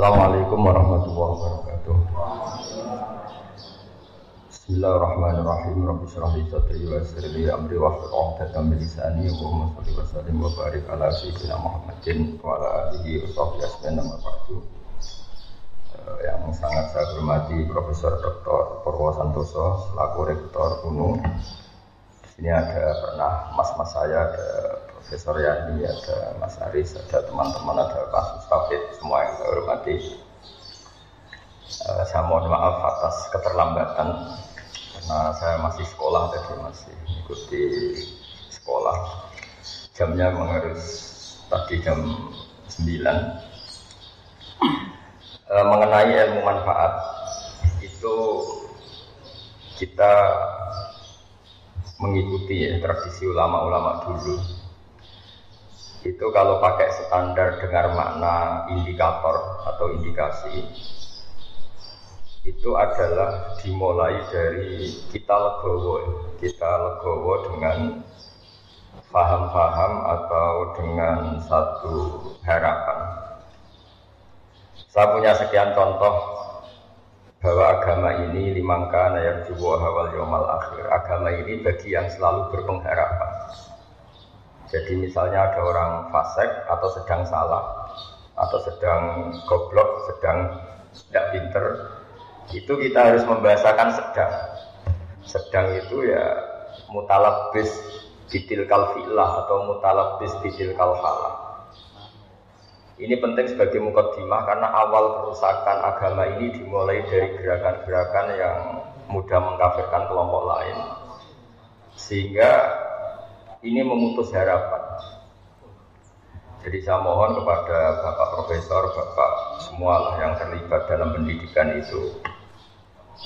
Assalamualaikum warahmatullahi wabarakatuh. Bismillahirrahmanirrahim. Rabbi shrah li sadri wa yassir li amri wa hlul 'uqdatam min lisani Allahumma shalli wa sallim wa barik ala sayyidina Muhammadin wa ala alihi wa sahbihi ajmain amma ba'du. Eh, Yang sangat saya hormati Profesor Dr. Purwo Santoso selaku Rektor UNU. Di sini ada pernah mas-mas saya, ada Profesor Yani, ada Mas Aris, ada teman-teman, ada Pak Mustafid, semua yang saya hormati. Eh, saya mohon maaf atas keterlambatan karena saya masih sekolah jadi masih mengikuti sekolah. Jamnya harus tadi jam 9. Eh, mengenai ilmu manfaat itu kita mengikuti ya tradisi ulama-ulama dulu itu kalau pakai standar dengar makna indikator atau indikasi itu adalah dimulai dari kita legowo kita legowo dengan paham-paham atau dengan satu harapan. Saya punya sekian contoh bahwa agama ini limangka nayar juwa hawal yomal akhir. Agama ini bagi yang selalu berpengharapan jadi misalnya ada orang fasik atau sedang salah atau sedang goblok, sedang tidak pinter, itu kita harus membahasakan sedang. Sedang itu ya mutalabis bitil kalfilah atau mutalabis bitil kalfalah. Ini penting sebagai mukaddimah karena awal kerusakan agama ini dimulai dari gerakan-gerakan yang mudah mengkafirkan kelompok lain. Sehingga ini memutus harapan. Jadi saya mohon kepada Bapak Profesor, Bapak semualah yang terlibat dalam pendidikan itu,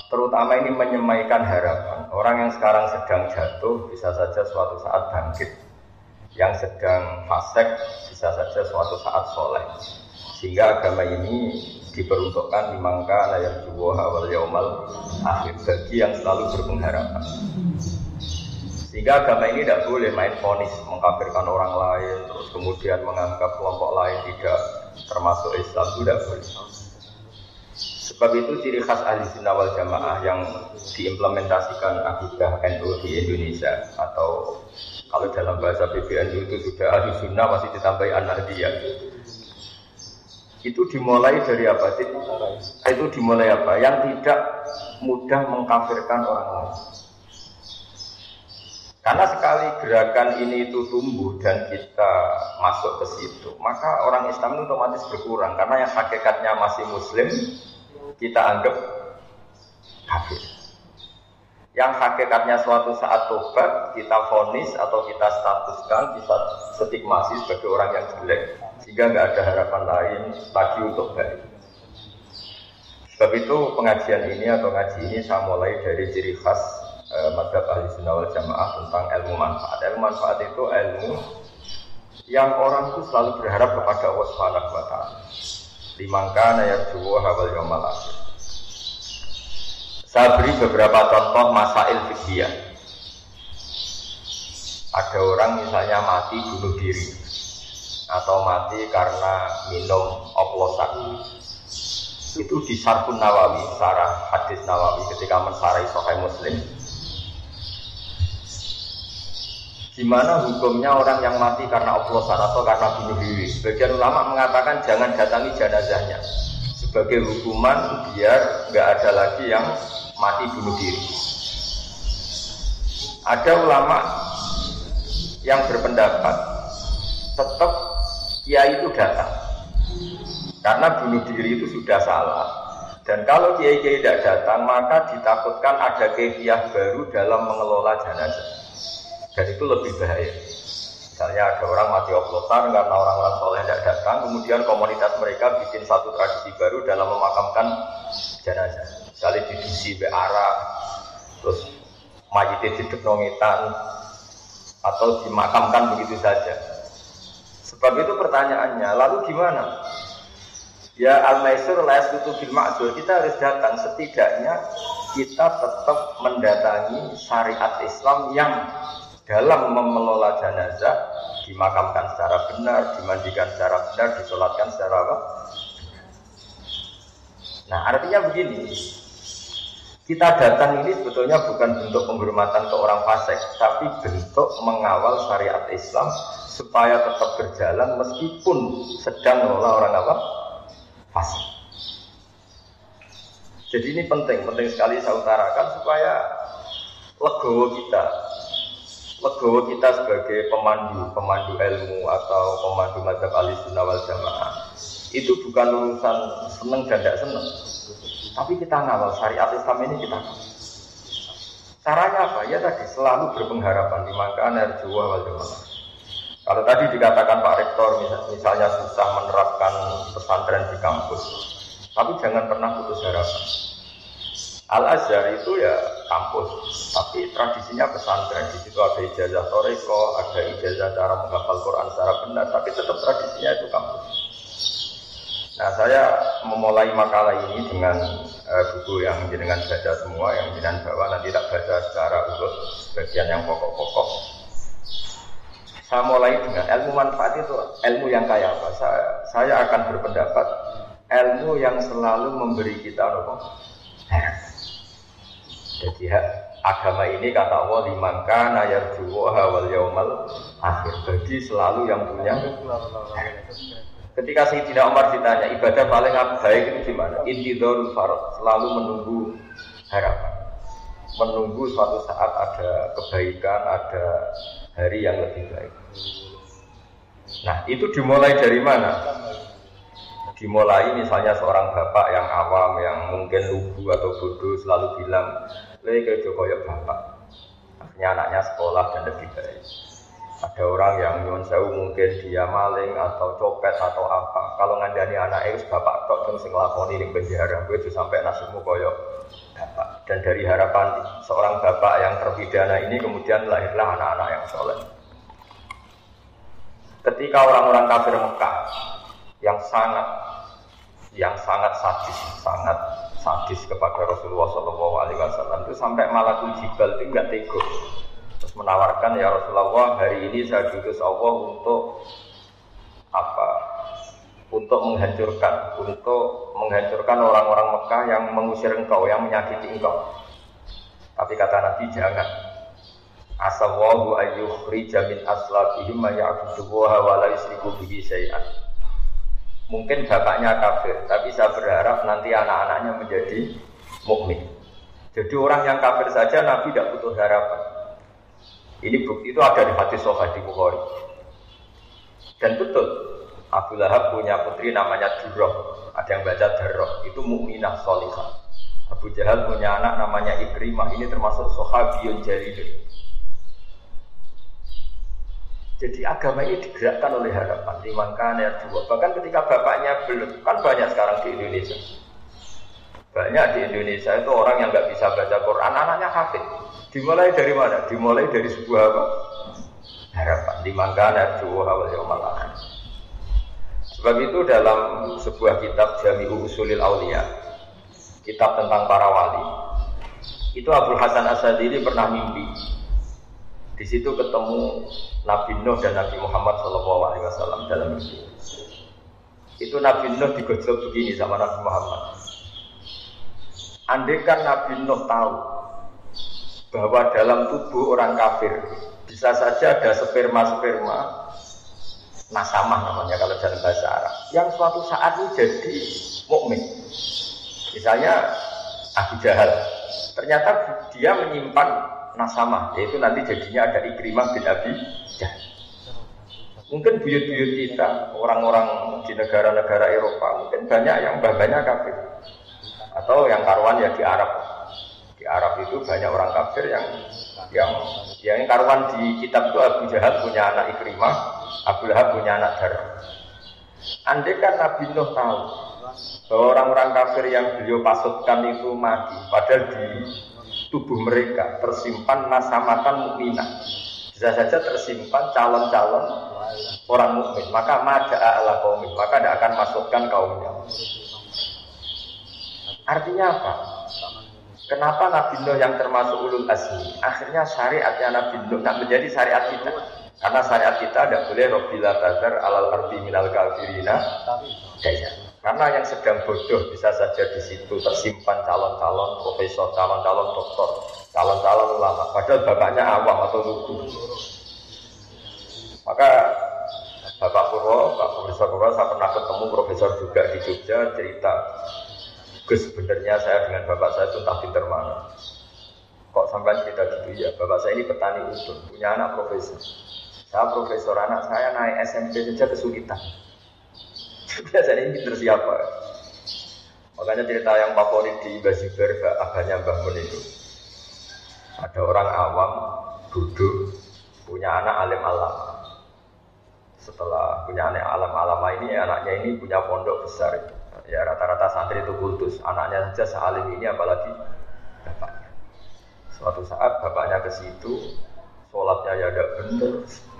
terutama ini menyemaikan harapan. Orang yang sekarang sedang jatuh bisa saja suatu saat bangkit. Yang sedang fasek bisa saja suatu saat soleh. Sehingga agama ini diperuntukkan dimangka layar juwa awal yaumal akhir bagi yang selalu berpengharapan. Sehingga agama ini tidak boleh main fonis mengkafirkan orang lain, terus kemudian menganggap kelompok lain tidak termasuk Islam itu tidak boleh. Sebab itu ciri khas ahli sunnah jamaah yang diimplementasikan akidah NU di Indonesia atau kalau dalam bahasa PBNU itu sudah ahli sunnah masih ditambahi anak dia. Itu dimulai dari apa sih? Itu dimulai apa? Yang tidak mudah mengkafirkan orang lain. Karena sekali gerakan ini itu tumbuh dan kita masuk ke situ, maka orang Islam itu otomatis berkurang. Karena yang hakikatnya masih Muslim, kita anggap kafir. Yang hakikatnya suatu saat tobat, kita vonis atau kita statuskan, kita stigmasi sebagai orang yang jelek, sehingga nggak ada harapan lain lagi untuk baik. Sebab itu pengajian ini atau ngaji ini saya mulai dari ciri khas eh, madhab ahli sunnah wal jamaah tentang ilmu manfaat. Ilmu manfaat itu ilmu yang orang itu selalu berharap kepada Allah Subhanahu wa taala. Limangkana yarjuwa hawal yaumal akhir. Saya beri beberapa contoh masail fikih. Ada orang misalnya mati bunuh diri atau mati karena minum oplosan. Itu di Sarfun Nawawi, sarah hadis Nawawi ketika mensarai Sahih Muslim. Gimana hukumnya orang yang mati karena oplosan atau karena bunuh diri? Sebagian ulama mengatakan jangan datangi jenazahnya sebagai hukuman biar nggak ada lagi yang mati bunuh diri. Ada ulama yang berpendapat tetap kiai itu datang karena bunuh diri itu sudah salah. Dan kalau kiai kiai tidak datang maka ditakutkan ada kefiah baru dalam mengelola jenazah dan itu lebih bahaya. Misalnya ada orang mati oplosan karena orang-orang soleh tidak datang, kemudian komunitas mereka bikin satu tradisi baru dalam memakamkan jenazah. Misalnya didusi be arah, terus mayitnya di nongitan, atau dimakamkan begitu saja. Sebab itu pertanyaannya, lalu gimana? Ya al-maisur la itu bil ma'zur. Kita harus datang setidaknya kita tetap mendatangi syariat Islam yang dalam mengelola jenazah dimakamkan secara benar, dimandikan secara benar, disolatkan secara apa? Nah artinya begini, kita datang ini sebetulnya bukan bentuk penghormatan ke orang fasik, tapi bentuk mengawal syariat Islam supaya tetap berjalan meskipun sedang mengelola orang apa? Fasik. Jadi ini penting, penting sekali saya utarakan supaya legowo kita, legowo kita sebagai pemandu, pemandu ilmu atau pemandu al-sunnah wal jamaah itu bukan urusan seneng dan tidak seneng. Tapi kita ngawal syariat Islam ini kita Caranya apa? Ya tadi selalu berpengharapan. Di makana juwa wal Kalau tadi dikatakan Pak Rektor misalnya susah menerapkan pesantren di kampus, tapi jangan pernah putus harapan. Al Azhar itu ya kampus, tapi tradisinya pesantren. Di situ ada ijazah toreko, ada ijazah cara menghafal Quran secara benar, tapi tetap tradisinya itu kampus. Nah, saya memulai makalah ini dengan uh, buku yang dengan baca semua, yang jenengan bawa nanti tak baca secara urut bagian yang pokok-pokok. Saya mulai dengan ilmu manfaat itu ilmu yang kaya apa? Saya, saya akan berpendapat ilmu yang selalu memberi kita apa? Jadi agama ini kata Allah liman kana yarjuwa wal yaumal akhir. Bagi selalu yang punya Ketika Sayyidina Umar ditanya ibadah paling baik itu gimana? Intidorul farad, selalu menunggu harapan. Menunggu suatu saat ada kebaikan, ada hari yang lebih baik. Nah, itu dimulai dari mana? Dimulai misalnya seorang bapak yang awam, yang mungkin lugu atau bodoh selalu bilang, "Lek Joko ya bapak." Akhirnya anaknya sekolah dan lebih baik. Ada orang yang nyuwun sewu mungkin dia maling atau copet atau apa. Kalau ngandani anak itu bapak kok terus ngelakoni di penjara, gue tuh sampai nasibmu koyok bapak. Dan dari harapan seorang bapak yang terpidana ini kemudian lahirlah anak-anak yang soleh. Ketika orang-orang kafir Mekah yang sangat yang sangat sadis, sangat sadis kepada Rasulullah SAW itu sampai malakul jibal itu nggak tegur Terus menawarkan ya Rasulullah hari ini saya diutus Allah untuk apa? Untuk menghancurkan, untuk menghancurkan orang-orang Mekah yang mengusir engkau, yang menyakiti engkau. Tapi kata Nabi jangan. Asawahu ayyukhrija min aslabihim ma ya'budullaha wa la yusriku bihi syai'an. Mungkin bapaknya kafir, tapi saya berharap nanti anak-anaknya menjadi mukmin. Jadi orang yang kafir saja Nabi tidak butuh harapan. Ini bukti itu ada di hadis Sahih di Bukhari. Dan betul, Abu Lahab punya putri namanya Durrah. Ada yang baca Darrah, itu mukminah solihah. Abu Jahal punya anak namanya Ikrimah, ini termasuk Sahabiyun Jalilun. Jadi agama ini digerakkan oleh harapan Dimangkan ya dua Bahkan ketika bapaknya belum Kan banyak sekarang di Indonesia Banyak di Indonesia itu orang yang nggak bisa baca Quran Anaknya hafid Dimulai dari mana? Dimulai dari sebuah apa? Harapan. Dimangkana dua awal malahan. Sebab itu dalam sebuah kitab Jami'u Usulil Aulia, kitab tentang para wali, itu Abu Hasan Asadili pernah mimpi. Di situ ketemu Nabi Nuh dan Nabi Muhammad SAW dalam mimpi. Itu Nabi Nuh digojok begini sama Nabi Muhammad. Andai kan Nabi Nuh tahu bahwa dalam tubuh orang kafir bisa saja ada sperma-sperma nasamah namanya kalau dalam bahasa Arab yang suatu saat ini jadi mukmin. Misalnya Abu Jahal, ternyata dia menyimpan nasamah, yaitu nanti jadinya ada Ikrimah bin Abi Jahal. Mungkin buyut-buyut kita, orang-orang di negara-negara Eropa, mungkin banyak yang banyak kafir. Atau yang karuan ya di Arab. Di Arab itu banyak orang kafir yang yang yang karuan di kitab itu Abu Jahal punya anak Ikrimah, Abu Lahab punya anak Dar. Andai kan Nabi Nuh tahu bahwa orang-orang kafir yang beliau pasutkan itu mati, padahal di tubuh mereka tersimpan nasamatan mukminah. Bisa saja tersimpan calon-calon orang mukmin, maka mada ala kaum maka tidak akan masukkan kaumnya. Artinya apa? Kenapa Nabi Nuh yang termasuk ulul asmi? Akhirnya syariatnya Nabi Nuh nak menjadi syariat kita. Karena syariat kita tidak boleh Robbila Tazar alal arti minal kafirina Daya. Karena yang sedang bodoh bisa saja di situ tersimpan calon-calon profesor, calon-calon doktor, calon-calon ulama. Padahal bapaknya awam atau lugu. Maka Bapak Purwo, Pak Profesor Purwo, saya pernah ketemu profesor juga di Jogja cerita Gus sebenarnya saya dengan bapak saya itu entah pinter mana. Kok sampai cerita gitu ya, bapak saya ini petani udun, punya anak profesor. Saya profesor, anak saya naik SMP saja kesulitan. Biasanya ini pinter siapa? Makanya cerita yang favorit di Basiber abahnya Mbah Mun itu. Ada orang awam duduk punya anak alim alam. Setelah punya anak alam alam ini anaknya ini punya pondok besar. Ya rata-rata santri itu kultus. Anaknya saja sealim ini apalagi bapaknya. Suatu saat bapaknya ke situ, sholatnya ya ada bener,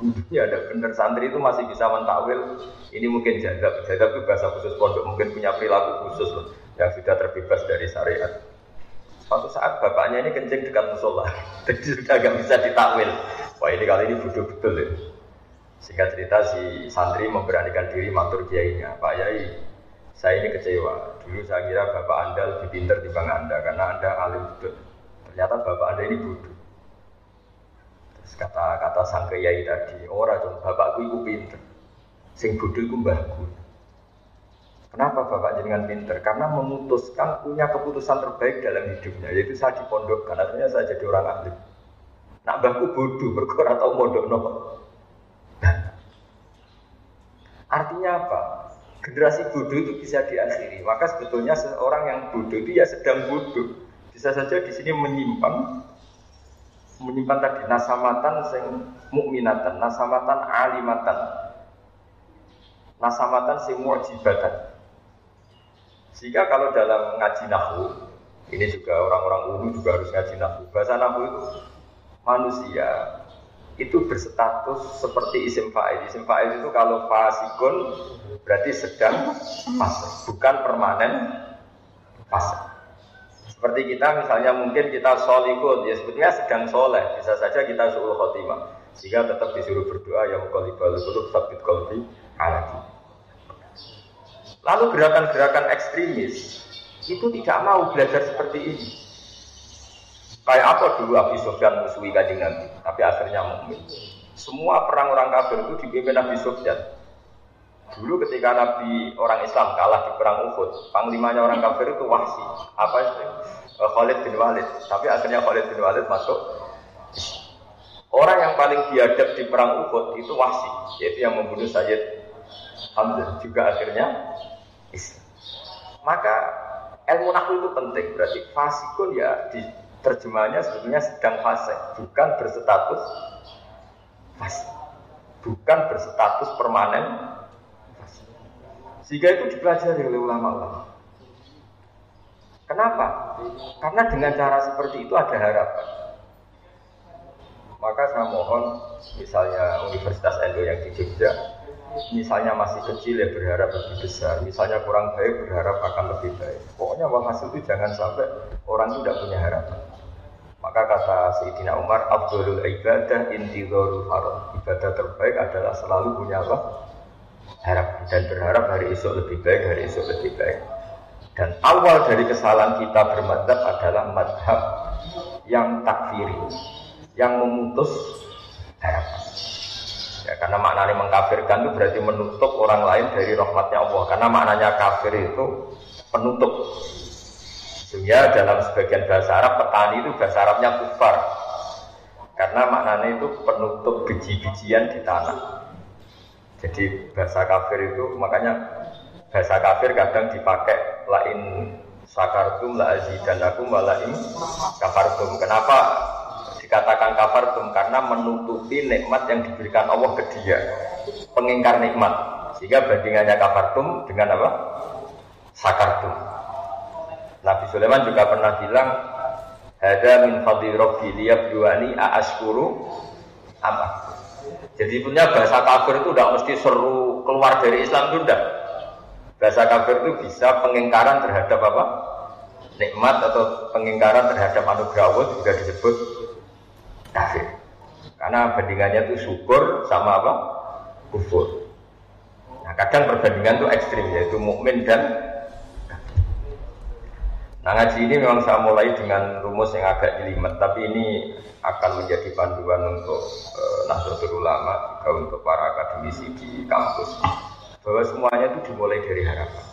wudhunya ada bener. Santri itu masih bisa mentakwil. Ini mungkin jadab, jadab itu bahasa khusus pondok, mungkin punya perilaku khusus loh, yang sudah terbebas dari syariat. Suatu saat bapaknya ini kencing dekat musola, jadi sudah agak bisa ditakwil. Wah ini kali ini bodoh betul ya. Singkat cerita si santri memberanikan diri matur kiainya, Pak Yai, saya ini kecewa. Dulu saya kira bapak anda lebih pintar dibanding anda karena anda alim betul. Ternyata bapak anda ini bodoh kata-kata sang kiai tadi, orang dong bapakku itu pinter. Sing bodoh itu mbahku. Kenapa bapak jenengan pinter? Karena memutuskan punya keputusan terbaik dalam hidupnya, yaitu saya dipondokkan. Artinya saya jadi orang ahli. Nak mbahku bodoh, berkora atau mondok no. Artinya apa? Generasi bodoh itu bisa diakhiri. Maka sebetulnya seorang yang bodoh itu ya sedang bodoh. Bisa saja di sini menyimpan menyimpan tadi nasamatan sing mukminatan, nasamatan alimatan, nasamatan sing mu'jibatan. Sehingga kalau dalam ngaji nahu, ini juga orang-orang ulu juga harus ngaji nahu. Bahasa nahu itu manusia itu berstatus seperti isim fa'il. Isim fa'il itu kalau fasikun berarti sedang fase, bukan permanen fase. Seperti kita misalnya mungkin kita solikun, ya sebetulnya sedang soleh, bisa saja kita suul khotimah. Sehingga tetap disuruh berdoa ya mukalibal qulub sabit qalbi alaki. Lalu gerakan-gerakan ekstremis itu tidak mau belajar seperti ini. Kayak apa dulu Abi Sufyan musuhi kajian Nabi, tapi akhirnya mukmin. Semua perang orang kafir itu dipimpin Abi Sufyan. Dulu ketika Nabi orang Islam kalah di perang Uhud, panglimanya orang kafir itu wahsi. Apa itu? Eh, Khalid bin Walid. Tapi akhirnya Khalid bin Walid masuk. Orang yang paling biadab di perang Uhud itu Wahsi, yaitu yang membunuh Sayyid Hamzah juga akhirnya Islam. Maka ilmu nahu itu penting berarti fasikun ya di terjemahannya sebetulnya sedang fase, bukan berstatus fase, bukan berstatus permanen. Sehingga itu dipelajari oleh ulama-ulama. Kenapa? Karena dengan cara seperti itu ada harapan. Maka saya mohon, misalnya Universitas Endo yang di Jogja, misalnya masih kecil ya berharap lebih besar, misalnya kurang baik berharap akan lebih baik. Pokoknya hasil itu jangan sampai orang itu tidak punya harapan. Maka kata Sayyidina Umar, Abdul ibadah intidorul haram. Ibadah terbaik adalah selalu punya apa? Harap dan berharap hari esok lebih baik, hari esok lebih baik. Dan awal dari kesalahan kita bermadhab adalah madhab yang takfiri, yang memutus harapan. Ya, karena maknanya mengkafirkan itu berarti menutup orang lain dari rahmatnya Allah. Karena maknanya kafir itu penutup. Sehingga dalam sebagian bahasa Arab petani itu bahasa Arabnya kufar. Karena maknanya itu penutup biji-bijian di tanah. Jadi bahasa kafir itu makanya bahasa kafir kadang dipakai lain sakartum la azidanakum wa lain kafartum. Kenapa dikatakan kafartum? Karena menutupi nikmat yang diberikan Allah ke dia. Pengingkar nikmat. Sehingga bandingannya kafartum dengan apa? Sakartum. Nabi Sulaiman juga pernah bilang ada min fadli rabbi liyabluwani a'askuru apa. Jadi punya bahasa kafir itu tidak mesti seru keluar dari Islam itu tidak. Bahasa kafir itu bisa pengingkaran terhadap apa? Nikmat atau pengingkaran terhadap anugerah Allah juga disebut kafir. Karena bandingannya itu syukur sama apa? Kufur. Nah, kadang perbandingan itu ekstrim yaitu mukmin dan Nah ngaji ini memang saya mulai dengan rumus yang agak jelimet, tapi ini akan menjadi panduan untuk e, Nahdlatul Ulama, juga untuk para akademisi di kampus. Bahwa semuanya itu dimulai dari harapan.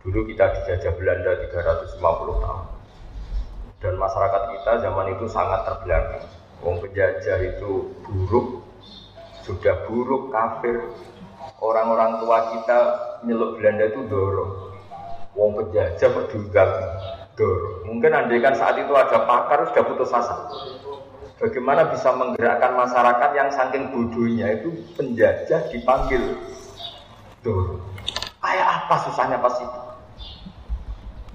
Dulu kita dijajah Belanda 350 tahun. Dan masyarakat kita zaman itu sangat terbelakang. Wong penjajah itu buruk, sudah buruk, kafir. Orang-orang tua kita nyeluk Belanda itu dorong. Wong penjajah berdugang dor. Mungkin andaikan saat itu ada pakar sudah putus asa. Bagaimana bisa menggerakkan masyarakat yang saking bodohnya itu penjajah dipanggil dor. Kayak apa susahnya pas itu?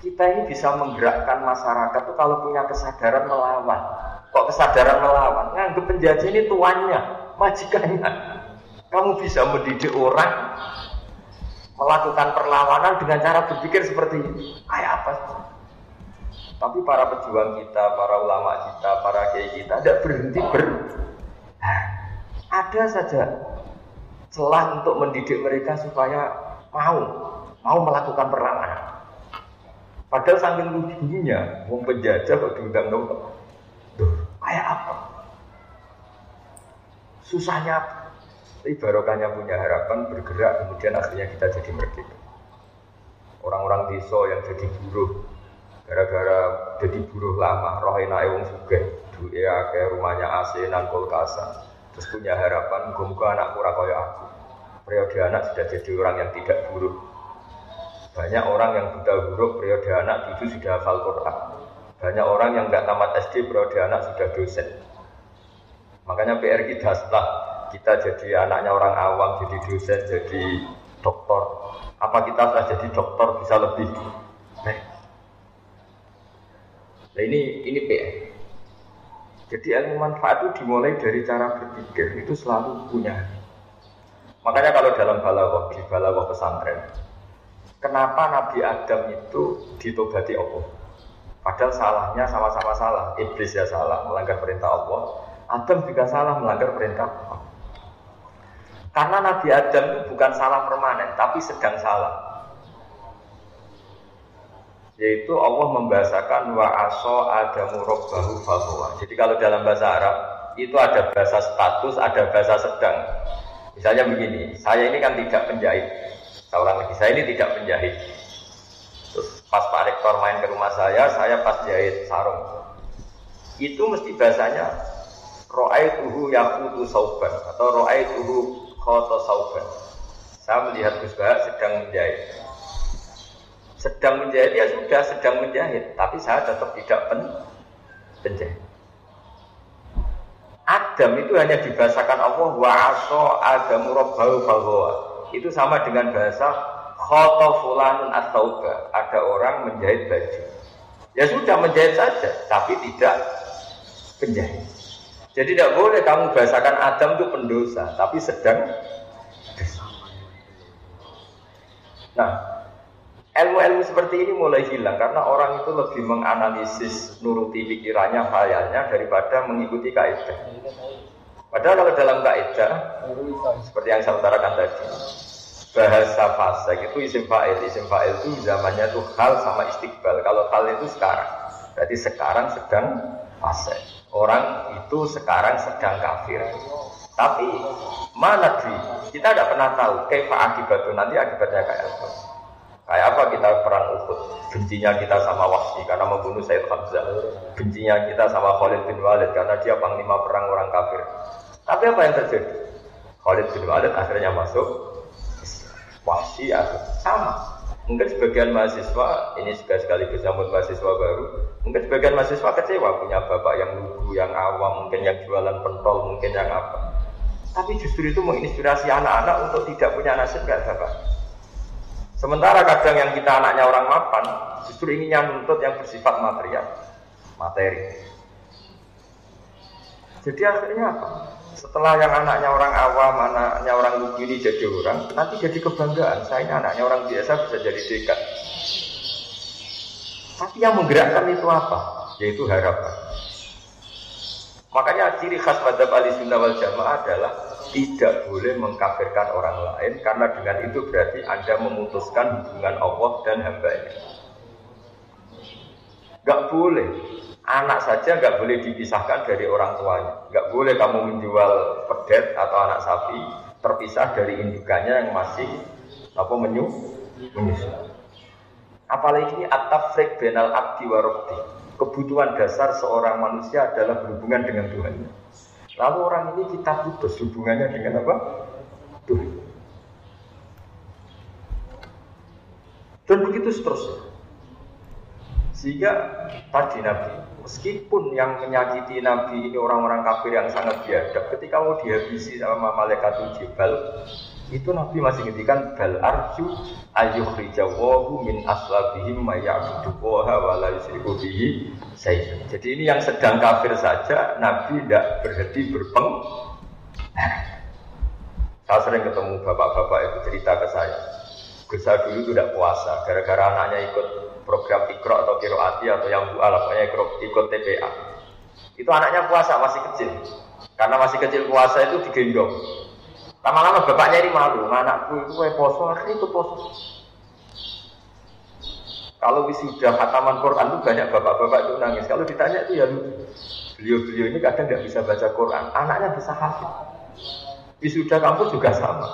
Kita ini bisa menggerakkan masyarakat itu kalau punya kesadaran melawan. Kok kesadaran melawan? Nganggep penjajah ini tuannya, majikannya. Kamu bisa mendidik orang melakukan perlawanan dengan cara berpikir seperti ini. Kayak apa? Tapi para pejuang kita, para ulama kita, para kiai kita tidak berhenti ber. Ada saja celah untuk mendidik mereka supaya mau mau melakukan perlawanan. Padahal saking lucunya, wong penjajah kok diundang dong. Duh, kayak apa? Susahnya tapi barokahnya punya harapan bergerak kemudian akhirnya kita jadi merdeka. Orang-orang desa yang jadi buruh gara-gara jadi buruh lama, roh enak wong sugih, duwe akeh rumahnya AC nan kulkasan. Terus punya harapan muga anak ora kaya aku. Periode anak sudah jadi orang yang tidak buruh. Banyak orang yang sudah buruk periode anak itu sudah hafal Quran. Banyak orang yang nggak tamat SD periode anak sudah dosen. Makanya PR kita setelah kita jadi anaknya orang awam, jadi dosen, jadi dokter. Apa kita setelah jadi dokter bisa lebih baik? Nah ini ini PR. Jadi ilmu manfaat itu dimulai dari cara berpikir itu selalu punya. Makanya kalau dalam balaghah di balaghah pesantren, kenapa Nabi Adam itu ditobati Allah? Padahal salahnya sama-sama salah. Iblis ya salah melanggar perintah Allah. Adam juga salah melanggar perintah Allah. Karena Nabi Adam itu bukan salah permanen, tapi sedang salah. Yaitu Allah membahasakan wa aso adamu robbahu fahuwa. Jadi kalau dalam bahasa Arab itu ada bahasa status, ada bahasa sedang. Misalnya begini, saya ini kan tidak penjahit. Seorang lagi, saya ini tidak penjahit. Terus pas Pak Rektor main ke rumah saya, saya pas jahit sarung. Itu mesti bahasanya ro'ay tuhu yakutu sauban atau ro'ay tuhu khoto sauban. Saya melihat Gus Bahar sedang menjahit. Sedang menjahit ya sudah sedang menjahit, tapi saya tetap tidak pen penjahit. Adam itu hanya dibahasakan Allah wa aso adamu rabbahu bahwa Itu sama dengan bahasa khoto fulanun atau Ada orang menjahit baju. Ya sudah menjahit saja, tapi tidak penjahit. Jadi tidak boleh kamu bahasakan Adam itu pendosa, tapi sedang Nah, ilmu-ilmu seperti ini mulai hilang karena orang itu lebih menganalisis nuruti pikirannya, khayalnya daripada mengikuti kaidah. Padahal kalau dalam kaidah, seperti yang saya utarakan tadi, bahasa fase itu isim fa'il. Isim fa'il itu zamannya itu hal sama istiqbal. Kalau hal itu sekarang. Berarti sekarang sedang fase orang itu sekarang sedang kafir. Tapi mana di kita tidak pernah tahu kaifa akibatnya nanti akibatnya kayak apa. Kayak apa kita perang Uhud? Bencinya kita sama Wahsy karena membunuh Said Hamzah. Bencinya kita sama Khalid bin Walid karena dia panglima perang orang kafir. Tapi apa yang terjadi? Khalid bin Walid akhirnya masuk Wahsy sama Mungkin sebagian mahasiswa, ini juga sekaligus nyambut mahasiswa baru, mungkin sebagian mahasiswa kecewa punya bapak yang lugu, yang awam, mungkin yang jualan pentol, mungkin yang apa. Tapi justru itu menginspirasi anak-anak untuk tidak punya nasib kayak bapak. Sementara kadang yang kita anaknya orang mapan, justru inginnya nuntut yang bersifat material, materi. Jadi akhirnya apa? Setelah yang anaknya orang awam, anaknya orang begini jadi orang, nanti jadi kebanggaan. Saya ini anaknya orang biasa bisa jadi dekat. Tapi yang menggerakkan itu apa? Yaitu harapan. Makanya ciri khas madhab ahli sunnah wal jamaah adalah tidak boleh mengkafirkan orang lain karena dengan itu berarti Anda memutuskan hubungan Allah dan hambanya. Gak boleh. Anak saja gak boleh dipisahkan dari orang tuanya. Gak boleh kamu menjual pedet atau anak sapi terpisah dari indukannya yang masih apa menyu menyusu. Apalagi ini atafrik benal abdi warobdi. Kebutuhan dasar seorang manusia adalah berhubungan dengan Tuhan. Lalu orang ini kita putus hubungannya dengan apa? Tuhan. Dan begitu seterusnya. Sehingga tadi Nabi, meskipun yang menyakiti Nabi ini orang-orang kafir yang sangat biadab, ketika mau dihabisi sama malaikat Jibal, itu Nabi masih ngendikan bal arju ayyukhrijawahu min aslabihim ma ya'budu wa la yusyriku bihi Jadi ini yang sedang kafir saja Nabi tidak berhenti berpeng. Saya sering ketemu bapak-bapak itu cerita ke saya. Gus dulu tidak puasa gara-gara anaknya ikut program ikro atau kiroati atau yang bu pokoknya ikut TPA. Itu anaknya puasa masih kecil. Karena masih kecil puasa itu digendong Lama-lama bapaknya ini malu, anakku itu kayak poso, akhirnya itu poso. Kalau wisuda khataman Quran itu banyak bapak-bapak itu nangis. Kalau ditanya itu ya beliau-beliau ini kadang nggak bisa baca Quran, anaknya bisa hafid. Wisuda kampus juga sama.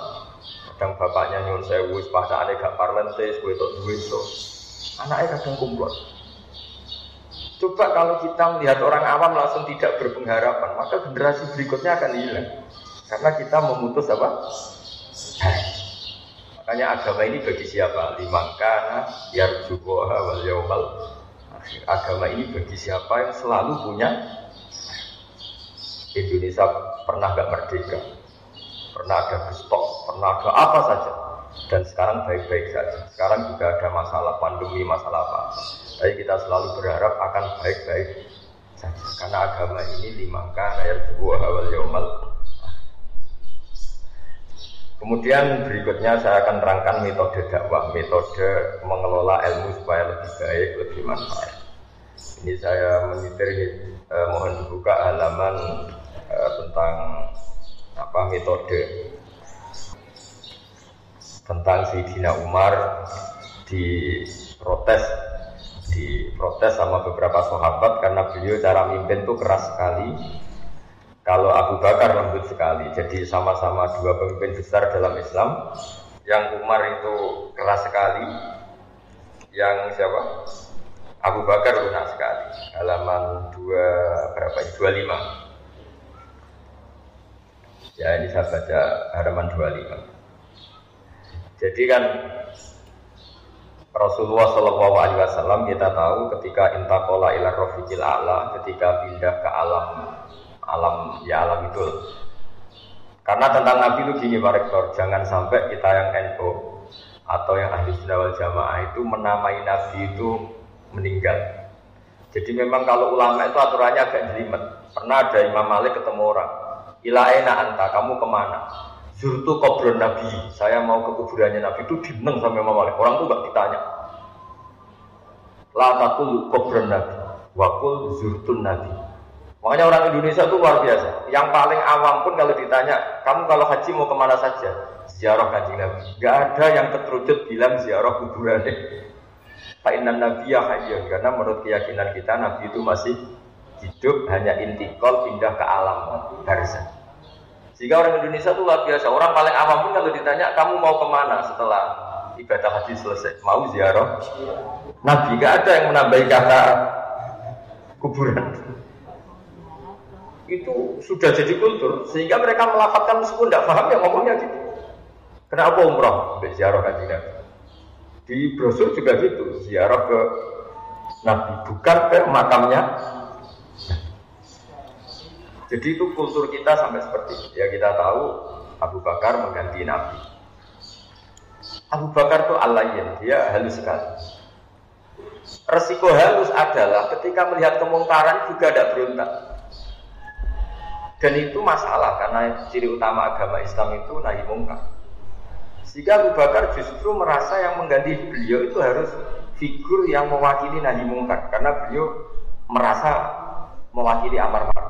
Kadang bapaknya saya wis pada aneh gak parlentes, gue itu duit so. Anaknya kadang kumpul. Coba kalau kita melihat orang awam langsung tidak berpengharapan, maka generasi berikutnya akan hilang. Karena kita memutus apa? Makanya agama ini bagi siapa? Limangkana yarjuboha wal yawmal Agama ini bagi siapa yang selalu punya Indonesia pernah gak merdeka Pernah ada gestok, pernah ada apa saja Dan sekarang baik-baik saja. Sekarang juga ada masalah pandemi, masalah apa. Tapi kita selalu berharap akan baik-baik saja. Karena agama ini limangkana yarjuboha wal yawmal Kemudian berikutnya saya akan terangkan metode dakwah, metode mengelola ilmu supaya lebih baik, lebih manfaat. Ini saya menyitir eh, mohon dibuka halaman eh, tentang apa metode tentang Sayyidina Umar di protes sama beberapa sahabat karena beliau cara mimpin itu keras sekali kalau Abu Bakar lembut sekali, jadi sama-sama dua pemimpin besar dalam Islam. Yang Umar itu keras sekali, yang siapa? Abu Bakar lunak sekali. Halaman dua berapa? Dua lima. Ya ini saya baca halaman dua lima. Jadi kan Rasulullah Shallallahu Alaihi Wasallam kita tahu ketika intakola ila rofiqil a'la, ketika pindah ke alam alam ya alam itu. Karena tentang Nabi itu gini Pak Rektor jangan sampai kita yang NU atau yang ahli sunnah wal jamaah itu menamai Nabi itu meninggal. Jadi memang kalau ulama itu aturannya agak jelimet. Pernah ada Imam Malik ketemu orang ilaena anta? Kamu ke mana Zurtu kubron Nabi saya mau ke kuburannya Nabi itu dineng sama Imam Malik orang tuh gak ditanya La takul kubron Nabi Wakul zurtun Nabi Makanya orang Indonesia itu luar biasa. Yang paling awam pun kalau ditanya, kamu kalau haji mau ke mana saja? Ziarah kanjeng Nabi. Gak ada yang keterucut bilang ziarah kuburan. Fa'inan Nabi ya hayyun. Karena menurut keyakinan kita, Nabi itu masih hidup, hanya intikal pindah ke alam barzah. Sehingga orang Indonesia itu luar biasa. Orang paling awam pun kalau ditanya, kamu mau ke mana setelah ibadah haji selesai? Mau ziarah? Nabi gak ada yang menambahi kata kuburan itu sudah jadi kultur sehingga mereka melafatkan meskipun tidak paham ya ngomongnya gitu. Kenapa umroh? Ziarah kaji Nabi. Di brosur juga gitu, ziarah ke Nabi bukan ke makamnya. Jadi itu kultur kita sampai seperti itu. Ya kita tahu Abu Bakar mengganti Nabi. Abu Bakar itu alayin, dia halus sekali. Resiko halus adalah ketika melihat kemungkaran juga tidak berontak. Dan itu masalah karena ciri utama agama Islam itu nahi mungkar. Sehingga Abu Bakar justru merasa yang mengganti beliau itu harus figur yang mewakili nahi mungkar karena beliau merasa mewakili amar ma'ruf.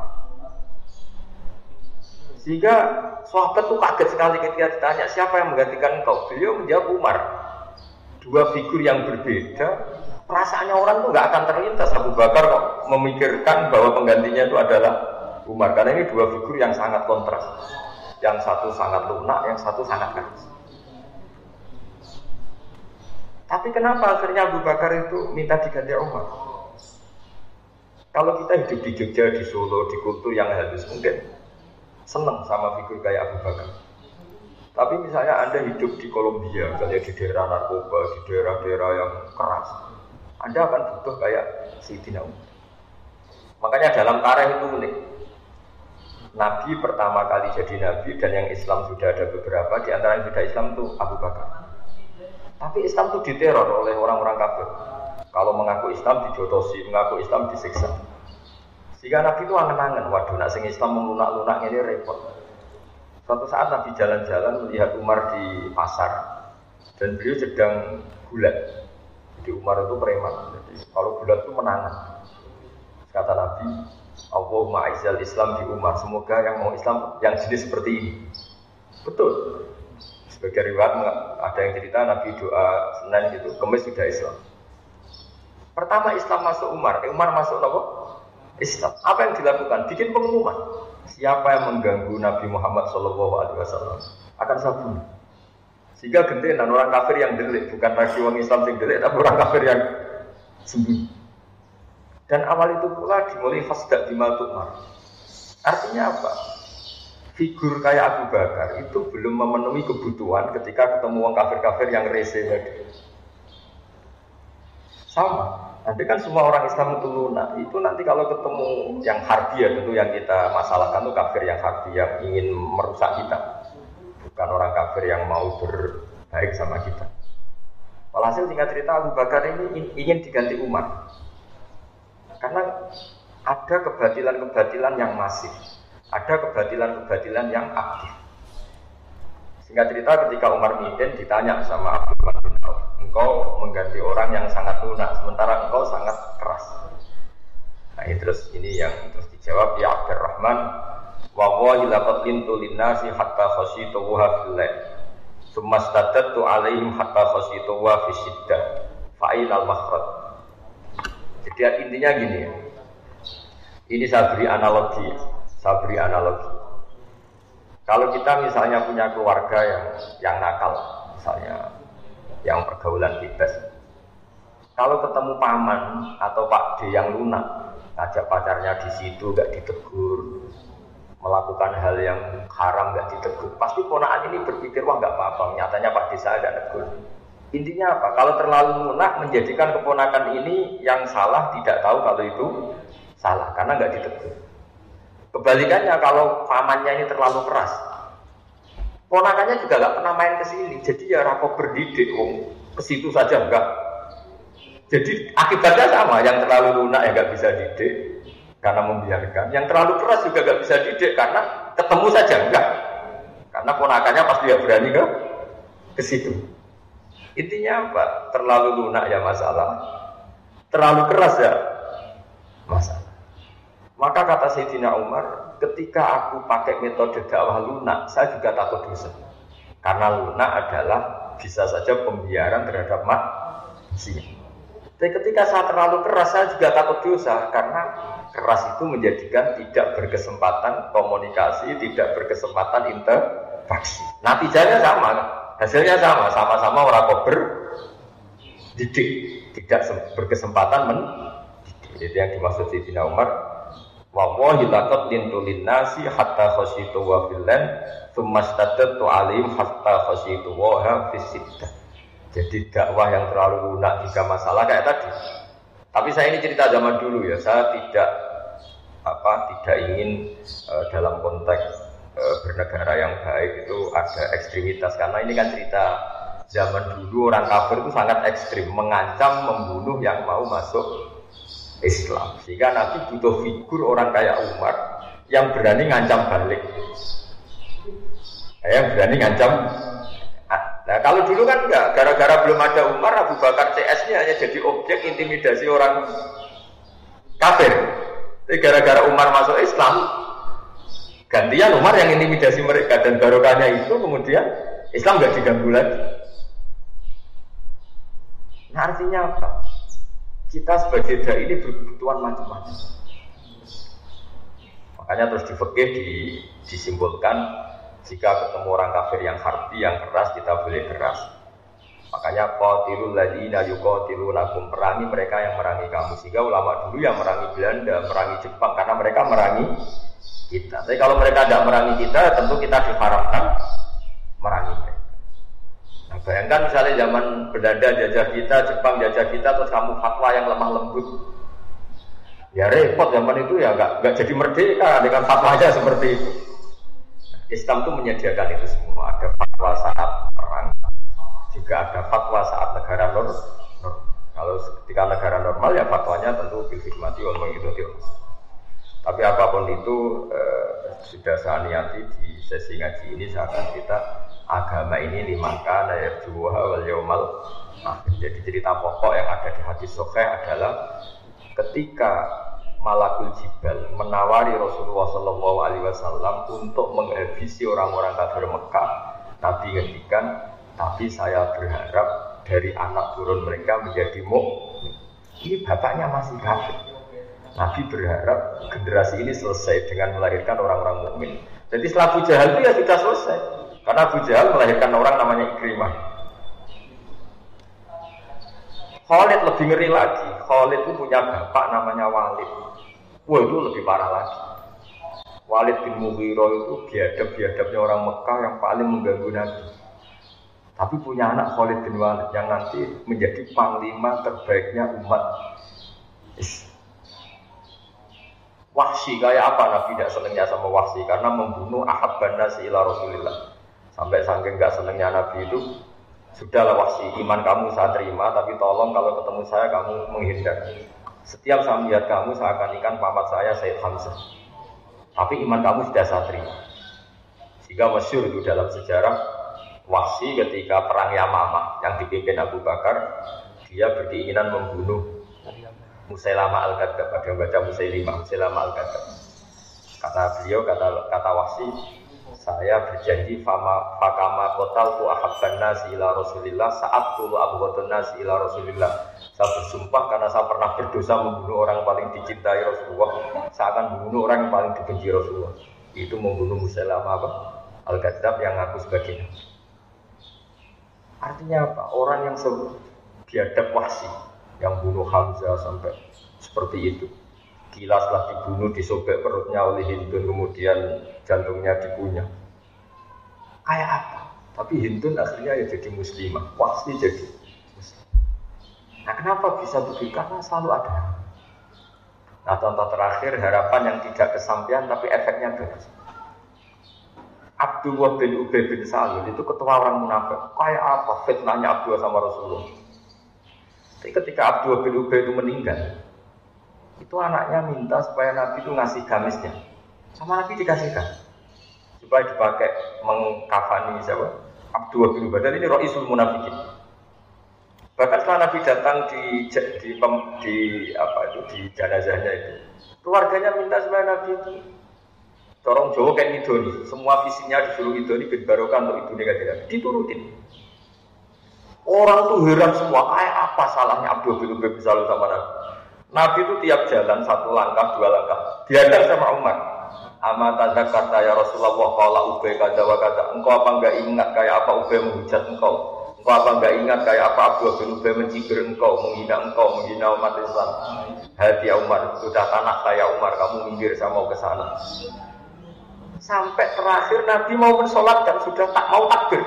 Sehingga sahabat tuh kaget sekali ketika ditanya siapa yang menggantikan engkau. Beliau menjawab Umar. Dua figur yang berbeda, perasaannya orang tuh nggak akan terlintas Abu Bakar kok memikirkan bahwa penggantinya itu adalah Umar. Karena ini dua figur yang sangat kontras. Yang satu sangat lunak, yang satu sangat keras. Tapi kenapa akhirnya Abu Bakar itu minta diganti Umar? Kalau kita hidup di Jogja, di Solo, di kultur yang halus mungkin senang sama figur kayak Abu Bakar. Tapi misalnya Anda hidup di Kolombia, misalnya di daerah narkoba, di daerah-daerah yang keras, Anda akan butuh kayak Sayyidina Umar. Makanya dalam tarikh itu unik. Nabi pertama kali jadi Nabi dan yang Islam sudah ada beberapa, di antara yang sudah Islam itu Abu Bakar. Tapi Islam itu diteror oleh orang-orang kafir. Kalau mengaku Islam dijotosi, mengaku Islam disiksa. Sehingga Nabi itu angen-angen, waduh nak sing Islam melunak-lunak ini repot. Suatu saat Nabi jalan-jalan melihat Umar di pasar dan beliau sedang gulat. Jadi Umar itu preman. Jadi kalau gulat itu menangan. Kata Nabi, Allahumma aizal Islam di Umar. Semoga yang mau Islam yang jenis seperti ini. Betul. Sebagai riwayat ada yang cerita Nabi doa Senin gitu, kemis sudah Islam. Pertama Islam masuk Umar, eh, Umar masuk apa? Islam. Apa yang dilakukan? Bikin pengumuman. Siapa yang mengganggu Nabi Muhammad Shallallahu Alaihi Wasallam akan saya bunuh. Sehingga gentenan orang kafir yang delik, bukan lagi orang Islam yang delik, tapi orang kafir yang sembunyi. Dan awal itu pula dimulai fasdak di Matumar. Artinya apa? Figur kayak Abu Bakar itu belum memenuhi kebutuhan ketika ketemu orang kafir-kafir yang rese tadi. Sama, Nanti kan semua orang Islam itu lunak. Itu nanti kalau ketemu yang harbi ya tentu yang kita masalahkan itu kafir yang harbi yang ingin merusak kita. Bukan orang kafir yang mau berbaik sama kita. Walhasil tinggal cerita Abu Bakar ini ingin diganti Umar. Karena ada kebatilan-kebatilan yang masif. Ada kebatilan-kebatilan yang aktif. Singkat cerita ketika Umar Midin ditanya sama Abdul bin Auf, engkau mengganti orang yang sangat lunak, sementara engkau sangat keras. Nah ini terus ini yang terus dijawab ya Abdurrahman wa wallahi laqad lintu linnasi hatta khasyitu wa fil Summa stadadtu alaihim hatta khasyitu wa fi syiddah. Fa'inal makhraj. Jadi intinya gini ya. Ini saya beri analogi, saya beri analogi. Kalau kita misalnya punya keluarga yang yang nakal, misalnya yang pergaulan bebas. Kalau ketemu paman atau Pak D yang lunak, ngajak pacarnya di situ gak ditegur, melakukan hal yang haram gak ditegur, pasti ponaan ini berpikir wah gak apa-apa, nyatanya Pak D saya ada tegur. Intinya apa? Kalau terlalu lunak menjadikan keponakan ini yang salah tidak tahu kalau itu salah karena nggak ditegur. Kebalikannya kalau pamannya ini terlalu keras, Ponakannya juga nggak pernah main ke sini, jadi ya rapo berdidik, om ke situ saja enggak. Jadi akibatnya sama, yang terlalu lunak ya nggak bisa didik karena membiarkan, yang terlalu keras juga nggak bisa didik karena ketemu saja enggak. Karena ponakannya pasti ya berani ke ke situ. Intinya apa? Terlalu lunak ya masalah, terlalu keras ya masalah. Maka kata Sayyidina Umar, ketika aku pakai metode dakwah lunak, saya juga takut dosa. Karena lunak adalah bisa saja pembiaran terhadap manusia. Tapi ketika saya terlalu keras, saya juga takut dosa karena keras itu menjadikan tidak berkesempatan komunikasi, tidak berkesempatan interaksi. Natijanya sama, hasilnya sama, sama-sama orang kober didik, tidak berkesempatan mendidik. Itu yang dimaksud Sayyidina Umar Wallahi laqad lintu nasi hatta khasyitu wa filan thumma stadatu alim hatta khasyitu wa fisiddah. Jadi dakwah yang terlalu lunak jika masalah kayak tadi. Tapi saya ini cerita zaman dulu ya, saya tidak apa tidak ingin uh, dalam konteks uh, bernegara yang baik itu ada ekstremitas karena ini kan cerita zaman dulu orang kafir itu sangat ekstrim mengancam membunuh yang mau masuk Islam. Sehingga Nabi butuh figur orang kayak Umar yang berani ngancam balik. Yang berani ngancam. Nah kalau dulu kan enggak, gara-gara belum ada Umar, Abu Bakar CS-nya hanya jadi objek intimidasi orang kafir. Tapi gara-gara Umar masuk Islam, Gantian Umar yang intimidasi mereka dan barokahnya itu kemudian Islam nggak diganggu lagi. Nah artinya apa? Kita sebagai dai ini berkebutuhan macam-macam. Makanya terus di fikih di, disimpulkan jika ketemu orang kafir yang harbi, yang keras, kita boleh keras. Makanya qatilul ladina yuqatilunakum perangi mereka yang merangi kamu. Sehingga ulama dulu yang merangi Belanda, merangi Jepang karena mereka merangi kita. Tapi kalau mereka tidak merangi kita, tentu kita diharapkan merangi mereka. Bayangkan misalnya zaman Belanda jajah kita, Jepang jajah kita, terus kamu fatwa yang lemah lembut. Ya repot zaman itu ya nggak nggak jadi merdeka dengan fatwanya seperti itu. Islam itu menyediakan itu semua. Ada fatwa saat perang, juga ada fatwa saat negara normal. Kalau ketika negara normal ya fatwanya tentu bil hikmati wal Tapi apa pun itu eh, sudah saya niati di sesi ngaji ini saya akan cerita agama ini limangka daya juwa wal yaumal Jadi cerita pokok yang ada di hadis sahih adalah ketika Malakul Jibal menawari Rasulullah Shallallahu Alaihi Wasallam untuk menghabisi orang-orang kafir Mekah, Nabi ngendikan, tapi saya berharap dari anak turun mereka menjadi mukmin. Ini bapaknya masih kafir. Nabi berharap generasi ini selesai dengan melahirkan orang-orang mukmin. Jadi setelah Abu Jahal itu ya sudah selesai. Karena Abu Jahal melahirkan orang namanya Ikrimah. Khalid lebih ngeri lagi. Khalid itu punya bapak namanya Walid. Wah itu lebih parah lagi. Walid bin Mughirah itu biadab-biadabnya orang Mekah yang paling mengganggu Nabi. Tapi punya anak Khalid bin Walid yang nanti menjadi panglima terbaiknya umat Wahsi kayak apa Nabi tidak senangnya sama Wahsi karena membunuh bin Nasi ila Rasulillah. Sampai saking gak senangnya Nabi itu sudahlah Wahsi iman kamu saya terima tapi tolong kalau ketemu saya kamu menghindar. Setiap saya melihat kamu saya akan ikan pamat saya Said Hamzah. Tapi iman kamu sudah saya terima. Sehingga masyur itu dalam sejarah Wahsi ketika perang Yamama yang dipimpin Abu Bakar, dia berkeinginan membunuh Musailama al-Kadzab. Ada yang baca Musailima, Musailama al-Kadzab. Kata beliau, kata kata Wahsi, saya berjanji fama fakama kotal tu ahabban nasi ila rasulillah saat tulu abghadun nasi ila rasulillah saya bersumpah karena saya pernah berdosa membunuh orang paling dicintai Rasulullah saya akan membunuh orang yang paling dibenci Rasulullah itu membunuh Musailamah apa? Al-Ghazab yang aku sebagai artinya apa? orang yang biadab wasi yang bunuh Hamzah sampai seperti itu Gila setelah dibunuh, disobek perutnya oleh Hindun, kemudian jantungnya dipunya. Kayak apa? Tapi Hindun akhirnya ya jadi muslimah, pasti jadi muslim. Nah kenapa bisa begitu? Karena selalu ada. Nah contoh terakhir harapan yang tidak kesampaian tapi efeknya bagus. Abdullah bin Ubay bin Salul itu ketua orang munafik. Kayak apa fitnahnya Abdullah sama Rasulullah? Tapi ketika Abdullah bin Ubay itu meninggal, itu anaknya minta supaya Nabi itu ngasih gamisnya. Sama Nabi dikasihkan. Supaya dipakai mengkafani siapa? Abdul bin Badar ini Roisul Munafikin. Bahkan setelah Nabi datang di, di, di, di itu di jenazahnya itu, keluarganya minta supaya Nabi itu Corong Jawa kan idoni, semua visinya disuruh idoni bin Barokah untuk idoni kan diturutin. Orang tuh heran semua, kayak apa salahnya Abdul bin Ubay bisa sama Nabi? Nabi itu tiap jalan satu langkah, dua langkah. Diadang sama Umar. Amat tanda kata ya Rasulullah Kala ubay kata wa kata Engkau apa enggak ingat kayak apa ubay menghujat engkau Engkau apa enggak ingat kayak apa Abu bin Ubay mencibir engkau Menghina engkau, menghina umat Islam Hati ya Umar, sudah tanah saya Umar Kamu minggir saya mau ke sana Sampai terakhir Nabi mau mensolatkan Sudah tak mau takbir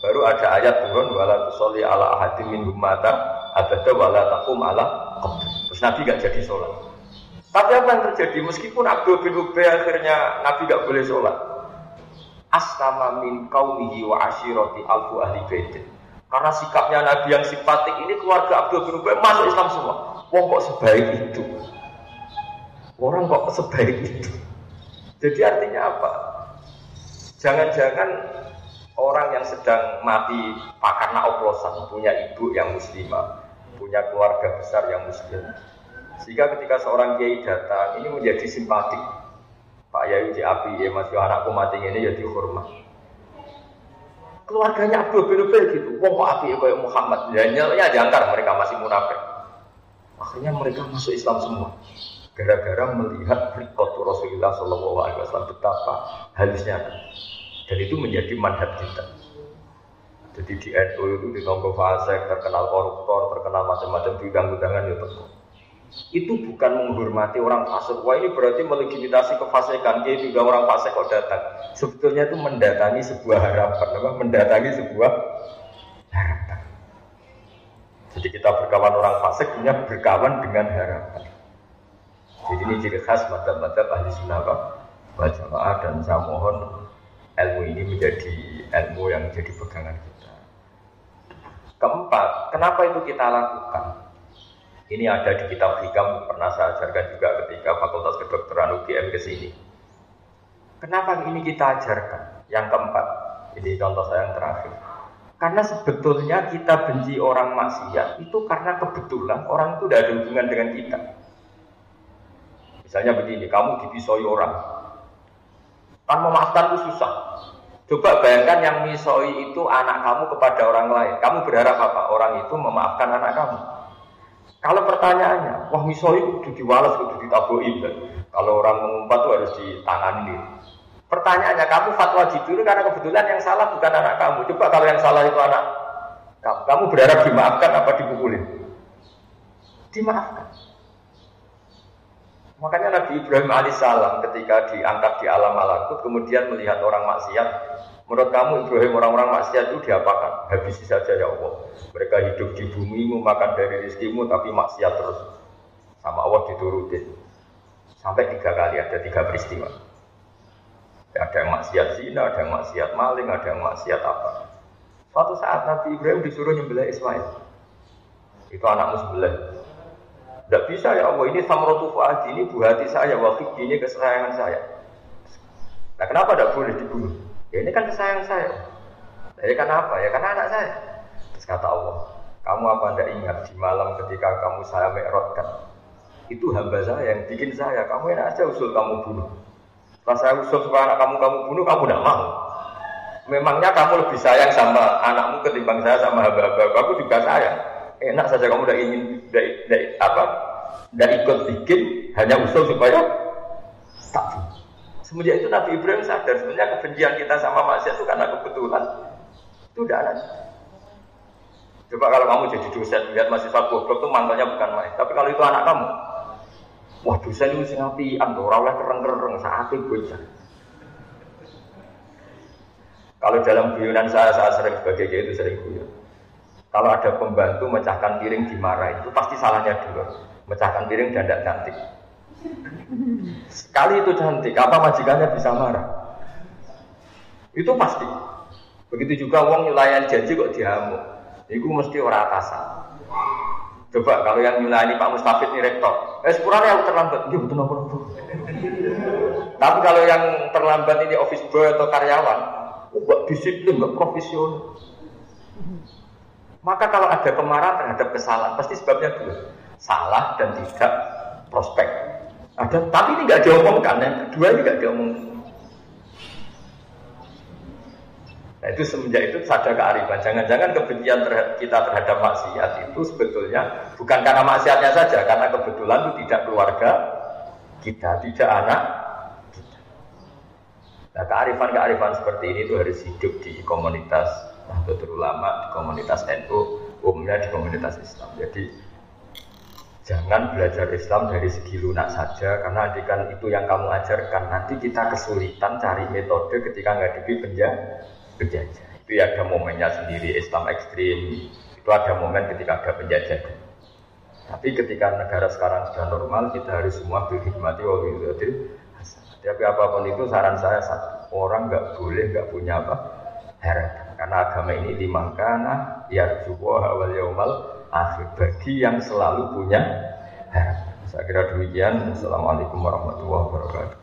Baru ada ayat turun Wala tusolli ala ahadim min humata Abada wala takum ala Terus Nabi gak jadi sholat. Tapi apa yang terjadi? Meskipun Abdul bin Ubay akhirnya Nabi gak boleh sholat. Aslama min kaumihi wa ashiroti alfu ahli baitin. Karena sikapnya Nabi yang simpatik ini keluarga Abdul bin Ubay masuk Islam semua. Wah kok sebaik itu? Orang kok sebaik itu? Jadi artinya apa? Jangan-jangan orang yang sedang mati karena oplosan punya ibu yang muslimah punya keluarga besar yang muslim. Sehingga ketika seorang kiai datang, ini menjadi simpatik. Pak Yai di api ya masih anakku mati ini ya dihormat. Keluarganya Abdul bin Ubay gitu, wong kok api kayak Muhammad, ya ya jangkar mereka masih munafik. Akhirnya mereka masuk Islam semua. Gara-gara melihat berikut Rasulullah Shallallahu Alaihi Wasallam betapa halusnya dan itu menjadi manhat kita. Jadi di NU itu di Tonggo Fasek terkenal koruptor, terkenal macam-macam di undang-undangan ya itu bukan menghormati orang fasik. Wah ini berarti melegitimasi kefasikan. Dia juga orang fasik kok datang. Sebetulnya itu mendatangi sebuah harapan, apa? mendatangi sebuah harapan. Jadi kita berkawan orang fasik punya berkawan dengan harapan. Jadi ini ciri khas mata-mata ahli sunnah wal dan saya mohon ilmu ini menjadi ilmu yang jadi pegangan kita. Keempat, kenapa itu kita lakukan? Ini ada di kitab hikam pernah saya ajarkan juga ketika Fakultas Kedokteran UGM ke sini. Kenapa ini kita ajarkan? Yang keempat, ini contoh saya yang terakhir. Karena sebetulnya kita benci orang maksiat itu karena kebetulan orang itu tidak ada hubungan dengan kita. Misalnya begini, kamu dipisoi orang, kan memaafkan itu susah. Coba bayangkan yang misoi itu anak kamu kepada orang lain. Kamu berharap apa? Orang itu memaafkan anak kamu. Kalau pertanyaannya, wah misoi kudu diwales, kudu ditabokin. Kalau orang mengumpat itu harus ditangani. Pertanyaannya, kamu fatwa jujur karena kebetulan yang salah bukan anak kamu. Coba kalau yang salah itu anak kamu, kamu berharap dimaafkan apa dipukulin? Dimaafkan. Makanya Nabi Ibrahim alaihissalam ketika diangkat di alam malakut, kemudian melihat orang maksiat, Menurut kamu Ibrahim orang-orang maksiat itu diapakan? Habisi saja ya Allah. Mereka hidup di bumi, makan dari rezekimu, tapi maksiat terus. Sama Allah diturutin. Sampai tiga kali ada tiga peristiwa. Ada yang maksiat zina, ada yang maksiat maling, ada yang maksiat apa. Suatu saat Nabi Ibrahim disuruh nyembelih Ismail. Itu anakmu sebelah. Tidak bisa ya Allah, ini samrotu fuadi, ini buah hati saya, wakil ini kesayangan saya. Nah kenapa tidak boleh dibunuh? Ya ini kan sayang saya. Ya karena apa? Ya karena anak saya. Terus kata Allah, kamu apa anda ingat di malam ketika kamu saya merotkan? Itu hamba saya yang bikin saya. Kamu enak aja usul kamu bunuh. Setelah saya usul supaya anak kamu kamu bunuh, kamu tidak mau. Memangnya kamu lebih sayang sama anakmu ketimbang saya sama hamba-hamba. Kamu juga sayang. Enak saja kamu udah ingin, udah, apa? Udah ikut bikin, hanya usul supaya tak. Semenjak itu Nabi Ibrahim sadar sebenarnya kebencian kita sama manusia itu karena kebetulan. Itu udah ada. Coba kalau kamu jadi dosen lihat mahasiswa goblok itu mantelnya bukan main. Tapi kalau itu anak kamu, wah dosen itu sing api, ando oleh kereng-kereng saat bocah. Kalau dalam guyonan saya, saya sering sebagai itu sering guyon. Kalau ada pembantu mecahkan piring dimarahin, itu pasti salahnya dulu. Mecahkan piring dan cantik. Sekali itu cantik, apa majikannya bisa marah? Itu pasti. Begitu juga uang nyulayan janji kok dihamu. Itu mesti orang atasan. Coba kalau yang nyulayani Pak Mustafid ini rektor, eh sepurane yang terlambat, dia betul nopo Tapi kalau yang terlambat ini office boy atau karyawan, oh, disiplin, gak profesional. Maka kalau ada kemarahan terhadap kesalahan, pasti sebabnya dua. Salah dan tidak prospek. Ada, tapi ini nggak diomongkan, yang kedua ini nggak diomongkan. Nah itu semenjak itu sadar kearifan. Jangan-jangan kebencian terhadap, kita terhadap maksiat itu sebetulnya bukan karena maksiatnya saja, karena kebetulan itu tidak keluarga kita, tidak anak. Nah kearifan-kearifan seperti ini itu harus hidup di komunitas Nahdlatul Ulama, di komunitas NU, umumnya di komunitas Islam. Jadi Jangan belajar Islam dari segi lunak saja, karena kan itu yang kamu ajarkan. Nanti kita kesulitan cari metode ketika ngadepi penjajah. penjajah. Itu ya ada momennya sendiri, Islam ekstrim. Itu ada momen ketika ada penjajah. Tapi ketika negara sekarang sudah normal, kita harus semua berhikmati wawiyudil Tapi apa pun itu saran saya satu, orang nggak boleh nggak punya apa harapan. Karena agama ini dimangkana ya wal yaumal akhir bagi yang selalu punya harapan. Saya kira demikian. Assalamualaikum warahmatullahi wabarakatuh.